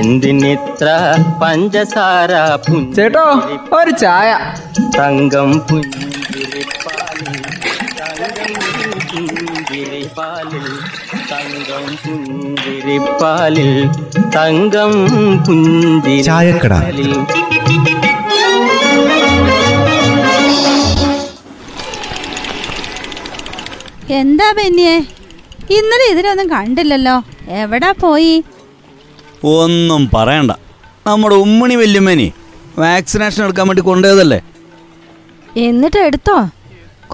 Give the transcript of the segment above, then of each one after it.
എന്തിനിത്ര പഞ്ചസാര ചേട്ടോ ഒരു ചായ. തങ്കം പുഞ്ചിരിപ്പാലിൽ തങ്കം പുഞ്ചിരിപ്പാലിൽ തങ്കം പുഞ്ചിരിപ്പാലിൽ തങ്കം ചായക്കട. പുഞ്ചിരിപ്പാലിൽ. എന്താ ബെന്നിയെ? ഇന്നലെ ഇതിലൊന്നും കണ്ടില്ലല്ലോ. എവിടാ പോയി? ഒന്നും പറയണ്ട. നമ്മുടെ ഉമ്മണി വല്യമ്മേനി വാക്സിനേഷൻ എടുക്കാൻ വേണ്ടി കൊണ്ടുപോയതല്ലേ? എന്നിട്ട് എടുത്തോ?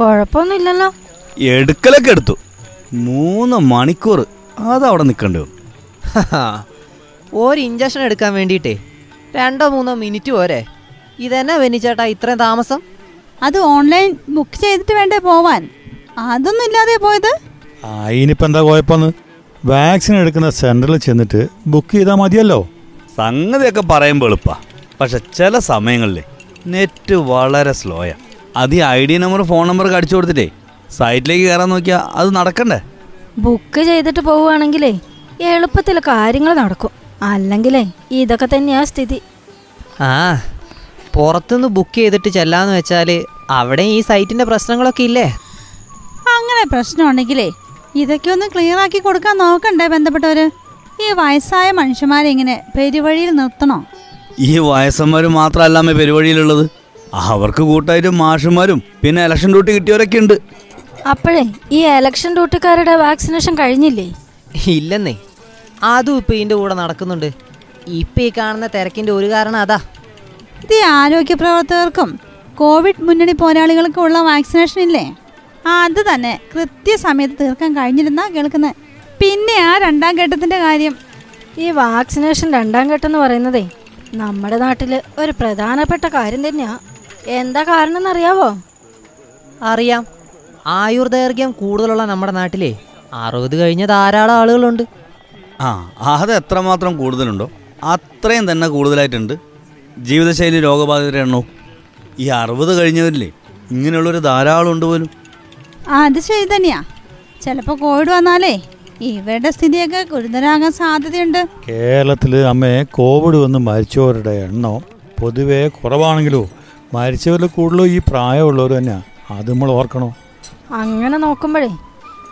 കുഴപ്പമൊന്നുമില്ലല്ലോ. എടുക്കലൊക്കെ എടുത്തു. മൂന്ന് മണിക്കൂർ അതവിടെ നിൽക്കേണ്ടി വന്നു. ഒരു ഇഞ്ചക്ഷൻ എടുക്കാൻ വേണ്ടിയിട്ടേ. രണ്ടോ മൂന്നോ മിനിറ്റ് പോരെ. ഇതെന്നാ വെനിച്ചേട്ടാ ഇത്രയും താമസം? അത് ഓൺലൈൻ ബുക്ക് ചെയ്തിട്ട് വേണ്ടേ പോവാൻ. അതൊന്നും ഇല്ലാതെ പോയത്. അതിനിപ്പോ എന്താ കുഴപ്പമെന്ന്? വാക്സിൻ എടുക്കുന്ന സെന്ററിൽ ചെന്നിട്ട് ബുക്ക് ചെയ്താൽ മതിയല്ലോ. സംഗതിയൊക്കെ പറയുമ്പോൾ എളുപ്പാ. പക്ഷെ ചില സമയങ്ങളിൽ നെറ്റ് വളരെ സ്ലോയാ. അത് ഈ I D number phone number അടിച്ചു കൊടുത്തിട്ടേ സൈറ്റിലേക്ക് കയറാൻ നോക്കിയാൽ അത് നടക്കണ്ടേ? ബുക്ക് ചെയ്തിട്ട് പോവുകയാണെങ്കിലേ എളുപ്പത്തിൽ കാര്യങ്ങൾ നടക്കും. അല്ലെങ്കിലേ ഇതൊക്കെ തന്നെയാ സ്ഥിതി. ആ പുറത്തുനിന്ന് ബുക്ക് ചെയ്തിട്ട് ചെല്ലാന്ന് വെച്ചാൽ അവിടെ ഈ സൈറ്റിന്റെ പ്രശ്നങ്ങളൊക്കെ ഇല്ലേ? അങ്ങനെ പ്രശ്നമുണ്ടെങ്കിലേ ഇതൊക്കെ ഒന്ന് ക്ലിയർ ആക്കി കൊടുക്കാൻ നോക്കണ്ടേ ബന്ധപ്പെട്ടവര്? ഈ വയസ്സായ മനുഷ്യന്മാരെ ഇങ്ങനെ പെരുവഴിയിൽ നിർത്തണോ? ഈ വയസ്സന്മാര് മാത്രമല്ലാമേ പെരുവഴിയിലുള്ളത്. അവർക്ക് കൂട്ടായിട്ട് മാഷുമാരും പിന്നെ ഇലക്ഷൻ ഡ്യൂട്ടി കിട്ടിയവരൊക്കെ ഉണ്ട്. അപ്പോഴേ ഈ ഇലക്ഷൻ ഡ്യൂട്ടിക്കാരുടെ വാക്സിനേഷൻ കഴിഞ്ഞില്ലേ? ഇല്ലെന്നേ. അതും ഇപ്പം ഇതിന്റെ കൂടെ നടക്കുന്നുണ്ട്. ഇപ്പം ഈ കാണുന്ന തിരക്കിന്റെ ഒരു കാരണം അതാ. ഇത് ആരോഗ്യ പ്രവർത്തകർക്കും കോവിഡ് മുന്നണി പോരാളികൾക്കും ഉള്ള വാക്സിനേഷൻ ഇല്ലേ? അത് തന്നെ. കൃത്യസമയത്ത് തീർക്കാൻ കഴിഞ്ഞിരുന്നാ കേൾക്കുന്നത് പിന്നെ ആ രണ്ടാം ഘട്ടത്തിന്റെ കാര്യം. ഈ വാക്സിനേഷൻ രണ്ടാം ഘട്ടം എന്ന് പറയുന്നതേ നമ്മുടെ നാട്ടിൽ ഒരു പ്രധാനപ്പെട്ട കാര്യം തന്നെയാ. എന്താ കാരണം അറിയാവോ അറിയാം. ആയുർദൈർഘ്യം കൂടുതലുള്ള നമ്മുടെ നാട്ടിലെ അറുപത് കഴിഞ്ഞ ധാരാളം ആളുകളുണ്ട്. ആ അത് എത്രമാത്രം കൂടുതലുണ്ടോ അത്രയും തന്നെ കൂടുതലായിട്ടുണ്ട്. ജീവിതശൈലി രോഗബാധിതരുടെ എണ്ണവും. ഈ അറുപത് കഴിഞ്ഞവരില്ലേ ഇങ്ങനെയുള്ളൊരു ധാരാളം ഉണ്ട് പോലും. ആ, അത് ശരി തന്നെയാ. ചിലപ്പോൾ കോവിഡ് വന്നാലേ ഇവരുടെ സ്ഥിതിയൊക്കെ ഗുരുതരാകാൻ സാധ്യതയുണ്ട്. കേരളത്തിൽ അമ്മയെ കോവിഡ് വന്ന് മരിച്ചവരുടെ എണ്ണോ പൊതുവേ കുറവാണെങ്കിലോ മരിച്ചവരിൽ കൂടുതലും ഈ പ്രായമുള്ളവർ തന്നെയാണ് അത് നമ്മൾ ഓർക്കണോ. അങ്ങനെ നോക്കുമ്പോഴേ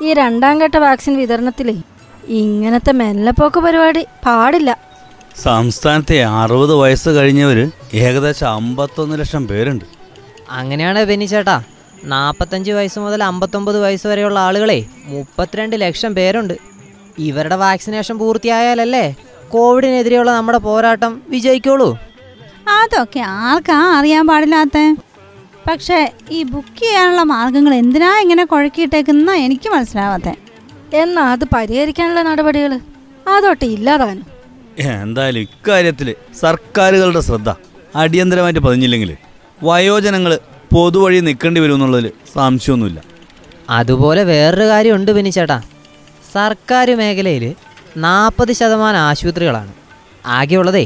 ഈ രണ്ടാം ഘട്ട വാക്സിൻ വിതരണത്തിലേ ഇങ്ങനത്തെ മെല്ലപ്പോക്ക് പരിപാടി പാടില്ല. സംസ്ഥാനത്തെ അറുപത് വയസ്സ് കഴിഞ്ഞവർ ഏകദേശം അമ്പത്തൊന്ന് ലക്ഷം പേരുണ്ട്. അങ്ങനെയാണ് ബെന്നി ചേട്ടാ. നാൽപ്പത്തഞ്ച് വയസ്സ് മുതൽ അമ്പത്തൊമ്പത് വയസ്സ് വരെയുള്ള ആളുകളെ മുപ്പത്തിരണ്ട് ലക്ഷം പേരുണ്ട്. ഇവരുടെ വാക്സിനേഷൻ പൂർത്തിയായാലല്ലേ കോവിഡിനെതിരെയുള്ള നമ്മുടെ പോരാട്ടം വിജയിക്കുള്ളൂ. അതൊക്കെ ആർക്കാ അറിയാൻ പാടില്ലാത്ത. പക്ഷേ ഈ ബുക്ക് ചെയ്യാനുള്ള മാർഗങ്ങൾ എന്തിനാ ഇങ്ങനെ കുഴക്കിയിട്ടേക്കുന്ന എനിക്ക് മനസ്സിലാവാത്ത. എന്നാ അത് പരിഹരിക്കാനുള്ള നടപടികൾ? അതൊട്ട് ഇല്ലാതാനും എന്തായാലും ഇക്കാര്യത്തിൽ സർക്കാരുകളുടെ ശ്രദ്ധ അടിയന്തരമായിട്ട് പതിഞ്ഞില്ലെങ്കിൽ വയോജനങ്ങൾ പൊതുവഴി നിൽക്കേണ്ടി വരും എന്നുള്ളതിൽ സംശയമൊന്നുമില്ല. അതുപോലെ വേറൊരു കാര്യമുണ്ട് പിന്നെ ചേട്ടാ. സർക്കാർ മേഖലയിൽ നാൽപ്പത് ശതമാനം ആശുപത്രികളാണ്. ആകെയുള്ളതേ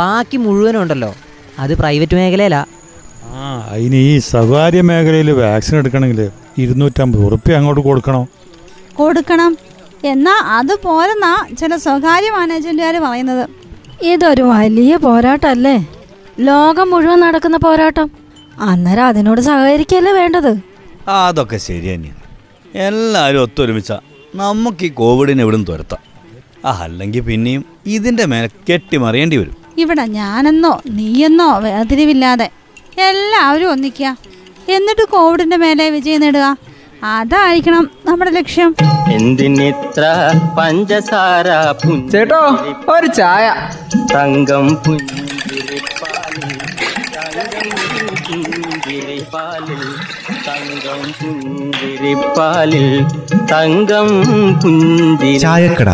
ബാക്കി മുഴുവനും ഉണ്ടല്ലോ. അത് പ്രൈവറ്റ് മേഖലയിലാണ് ആ അതിന് ഈ സ്വകാര്യ മേഖലയിൽ വാക്സിൻ എടുക്കണമെങ്കിൽ ഇരുന്നൂറ്റമ്പത് ഉറുപ്പ്യ അങ്ങോട്ട് കൊടുക്കണോ? കൊടുക്കണം. എന്നാ അത് പോരെന്നാ ചില സ്വകാര്യ മാനേജ്മെന്റുകാർ പറയുന്നത്. ഇതൊരു വലിയ പോരാട്ടല്ലേ ലോകം മുഴുവൻ നടക്കുന്ന പോരാട്ടം. അന്നേരം അതിനോട് സഹകരിക്കല്ലേ വേണ്ടത്? അതൊക്കെ ശരി തന്നെയാണ് എല്ലാവരും ഒത്തൊരുമിച്ച നമുക്ക് ഈ കോവിഡിനെ എവിടും തുരത്താം. ആ അല്ലെങ്കിൽ പിന്നെയും ഇതിന്റെ മേലെ കെട്ടിമറിയേണ്ടി വരും. ഇവിടെ ഞാനെന്നോ നീയെന്നോ വേർതിരിവില്ലാതെ എല്ലാവരും ഒന്നിക്കുക എന്നിട്ട് കോവിഡിന്റെ മേലെ വിജയം നേടുക. അതായിരിക്കണം നമ്മുടെ ലക്ഷ്യം. എന്തിനിത്ര പഞ്ചസാര ചേട്ടോ ഒരു ചായ. തങ്കം പുഞ്ചിരിപ്പാലിൽ തങ്കം പുഞ്ചിരിപ്പാലിൽ തങ്കം തങ്കം ചായക്കട.